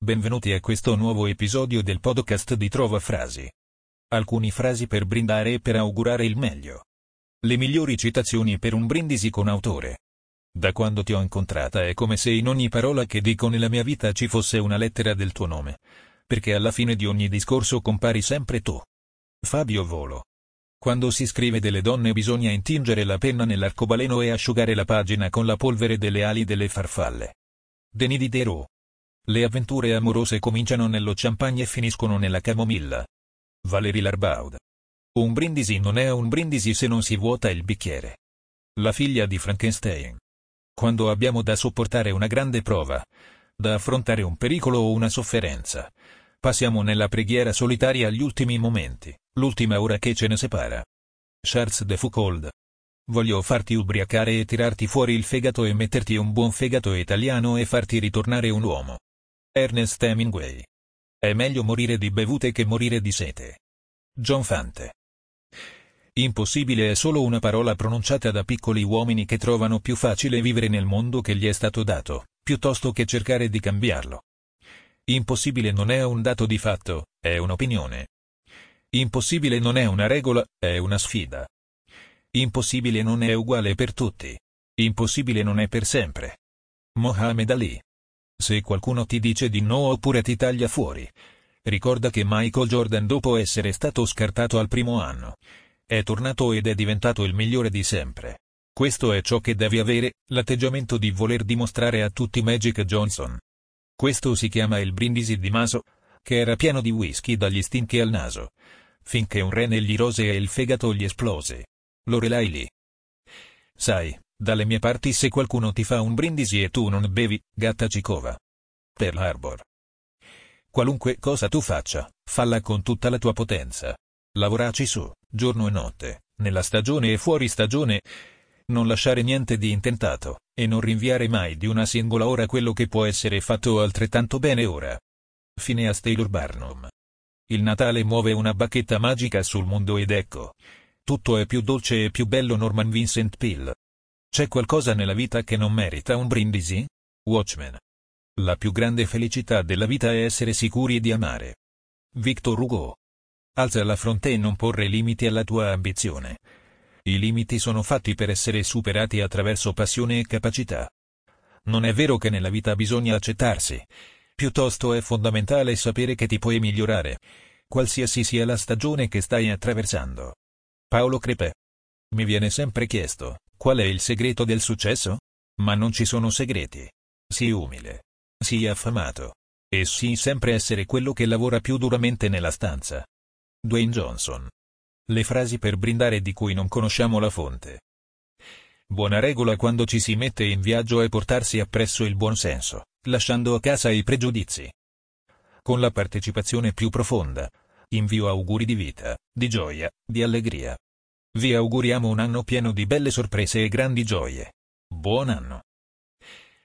Benvenuti a questo nuovo episodio del podcast di Trova Frasi. Alcune frasi per brindare e per augurare il meglio. Le migliori citazioni per un brindisi con autore. Da quando ti ho incontrata è come se in ogni parola che dico nella mia vita ci fosse una lettera del tuo nome. Perché alla fine di ogni discorso compari sempre tu. Fabio Volo. Quando si scrive delle donne bisogna intingere la penna nell'arcobaleno e asciugare la pagina con la polvere delle ali delle farfalle. Denis Diderot. Le avventure amorose cominciano nello champagne e finiscono nella camomilla. Valérie Larbaud. Un brindisi non è un brindisi se non si vuota il bicchiere. La figlia di Frankenstein. Quando abbiamo da sopportare una grande prova, da affrontare un pericolo o una sofferenza, passiamo nella preghiera solitaria gli ultimi momenti, l'ultima ora che ce ne separa. Charles de Foucault. Voglio farti ubriacare e tirarti fuori il fegato e metterti un buon fegato italiano e farti ritornare un uomo. Ernest Hemingway. È meglio morire di bevute che morire di sete. John Fante. Impossibile è solo una parola pronunciata da piccoli uomini che trovano più facile vivere nel mondo che gli è stato dato, piuttosto che cercare di cambiarlo. Impossibile non è un dato di fatto, è un'opinione. Impossibile non è una regola, è una sfida. Impossibile non è uguale per tutti. Impossibile non è per sempre. Mohammed Ali. Se qualcuno ti dice di no oppure ti taglia fuori, ricorda che Michael Jordan dopo essere stato scartato al primo anno, è tornato ed è diventato il migliore di sempre. Questo è ciò che devi avere, l'atteggiamento di voler dimostrare a tutti Magic Johnson. Questo si chiama il brindisi di Maso, che era pieno di whisky dagli stinchi al naso, finché un rene gli rose e il fegato gli esplose. Lorelai lì. Sai, dalle mie parti se qualcuno ti fa un brindisi e tu non bevi, gatta ci cova. Pearl Harbor. Qualunque cosa tu faccia, falla con tutta la tua potenza. Lavoraci su, giorno e notte, nella stagione e fuori stagione. Non lasciare niente di intentato, e non rinviare mai di una singola ora quello che può essere fatto altrettanto bene ora. Fine a Taylor Barnum. Il Natale muove una bacchetta magica sul mondo ed ecco. Tutto è più dolce e più bello Norman Vincent Peale. C'è qualcosa nella vita che non merita un brindisi? Watchmen. La più grande felicità della vita è essere sicuri di amare. Victor Hugo. Alza la fronte e non porre limiti alla tua ambizione. I limiti sono fatti per essere superati attraverso passione e capacità. Non è vero che nella vita bisogna accettarsi. Piuttosto è fondamentale sapere che ti puoi migliorare, qualsiasi sia la stagione che stai attraversando. Paolo Crepè. Mi viene sempre chiesto, qual è il segreto del successo? Ma non ci sono segreti. Sii umile. Sii affamato. E sii sempre essere quello che lavora più duramente nella stanza. Dwayne Johnson. Le frasi per brindare di cui non conosciamo la fonte. Buona regola quando ci si mette in viaggio è portarsi appresso il buon senso, lasciando a casa i pregiudizi. Con la partecipazione più profonda, invio auguri di vita, di gioia, di allegria. Vi auguriamo un anno pieno di belle sorprese e grandi gioie. Buon anno.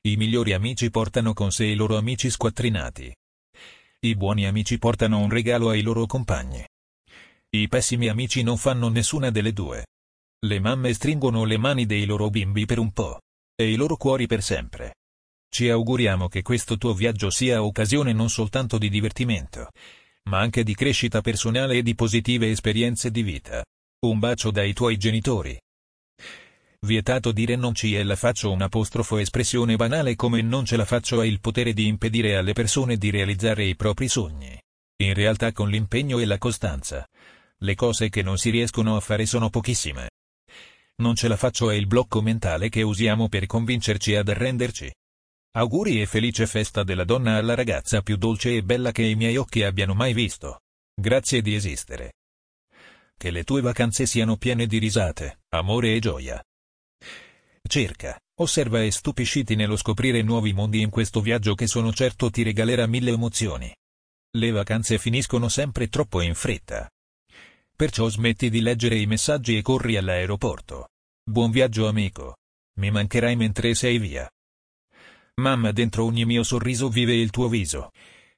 I migliori amici portano con sé i loro amici squattrinati. I buoni amici portano un regalo ai loro compagni. I pessimi amici non fanno nessuna delle due. Le mamme stringono le mani dei loro bimbi per un po'. E i loro cuori per sempre. Ci auguriamo che questo tuo viaggio sia occasione non soltanto di divertimento, ma anche di crescita personale e di positive esperienze di vita. Un bacio dai tuoi genitori. Vietato dire non ci è la faccio un apostrofo espressione banale come non ce la faccio ha il potere di impedire alle persone di realizzare i propri sogni. In realtà con l'impegno e la costanza. Le cose che non si riescono a fare sono pochissime. Non ce la faccio è il blocco mentale che usiamo per convincerci ad arrenderci. Auguri e felice festa della donna alla ragazza più dolce e bella che i miei occhi abbiano mai visto. Grazie di esistere. Che le tue vacanze siano piene di risate, amore e gioia. Cerca, osserva e stupisciti nello scoprire nuovi mondi in questo viaggio che sono certo ti regalerà mille emozioni. Le vacanze finiscono sempre troppo in fretta. Perciò smetti di leggere i messaggi e corri all'aeroporto. Buon viaggio amico. Mi mancherai mentre sei via. Mamma dentro ogni mio sorriso vive il tuo viso.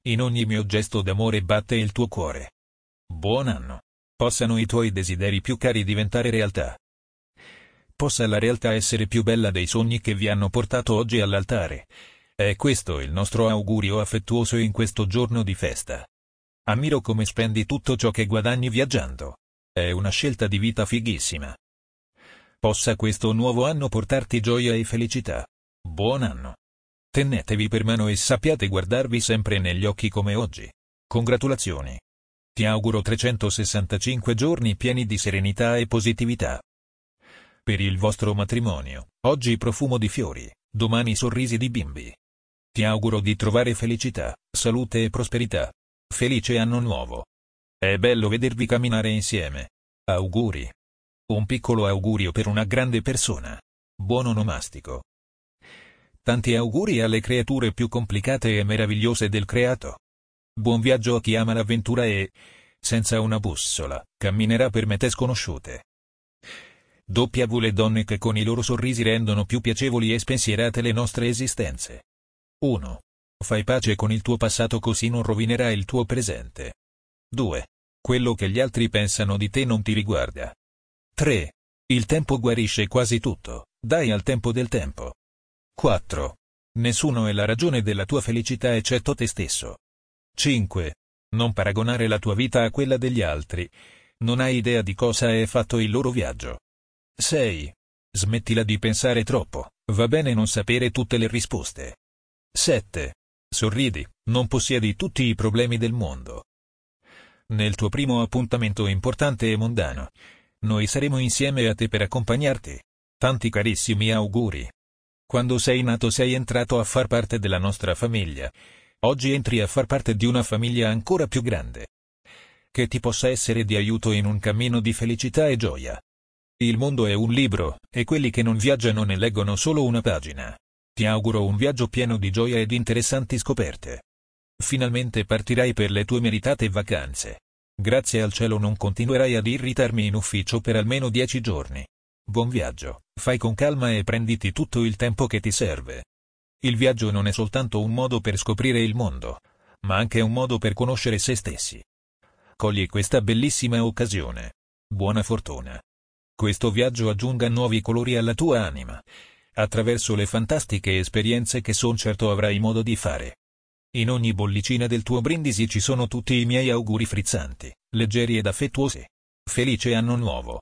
In ogni mio gesto d'amore batte il tuo cuore. Buon anno. Possano i tuoi desideri più cari diventare realtà. Possa la realtà essere più bella dei sogni che vi hanno portato oggi all'altare. È questo il nostro augurio affettuoso in questo giorno di festa. Ammiro come spendi tutto ciò che guadagni viaggiando. È una scelta di vita fighissima. Possa questo nuovo anno portarti gioia e felicità. Buon anno. Tennetevi per mano e sappiate guardarvi sempre negli occhi come oggi. Congratulazioni. Ti auguro 365 giorni pieni di serenità e positività. Per il vostro matrimonio, oggi profumo di fiori, domani sorrisi di bimbi. Ti auguro di trovare felicità, salute e prosperità. Felice anno nuovo. È bello vedervi camminare insieme. Auguri. Un piccolo augurio per una grande persona. Buon onomastico. Tanti auguri alle creature più complicate e meravigliose del creato. Buon viaggio a chi ama l'avventura e, senza una bussola, camminerà per mete sconosciute. W le donne che con i loro sorrisi rendono più piacevoli e spensierate le nostre esistenze. 1. Fai pace con il tuo passato così non rovinerai il tuo presente. 2. Quello che gli altri pensano di te non ti riguarda. 3. Il tempo guarisce quasi tutto, dai al tempo del tempo. 4. Nessuno è la ragione della tua felicità eccetto te stesso. 5. Non paragonare la tua vita a quella degli altri. Non hai idea di cosa è fatto il loro viaggio. 6. Smettila di pensare troppo, va bene non sapere tutte le risposte. 7. Sorridi, non possiedi tutti i problemi del mondo. Nel tuo primo appuntamento importante e mondano, noi saremo insieme a te per accompagnarti. Tanti carissimi auguri. Quando sei nato sei entrato a far parte della nostra famiglia. Oggi entri a far parte di una famiglia ancora più grande. Che ti possa essere di aiuto in un cammino di felicità e gioia. Il mondo è un libro, e quelli che non viaggiano ne leggono solo una pagina. Ti auguro un viaggio pieno di gioia ed interessanti scoperte. Finalmente partirai per le tue meritate vacanze. Grazie al cielo non continuerai ad irritarmi in ufficio per almeno dieci giorni. Buon viaggio, fai con calma e prenditi tutto il tempo che ti serve. Il viaggio non è soltanto un modo per scoprire il mondo, ma anche un modo per conoscere se stessi. Cogli questa bellissima occasione. Buona fortuna. Questo viaggio aggiunga nuovi colori alla tua anima, attraverso le fantastiche esperienze che son certo avrai modo di fare. In ogni bollicina del tuo brindisi ci sono tutti i miei auguri frizzanti, leggeri ed affettuosi. Felice anno nuovo.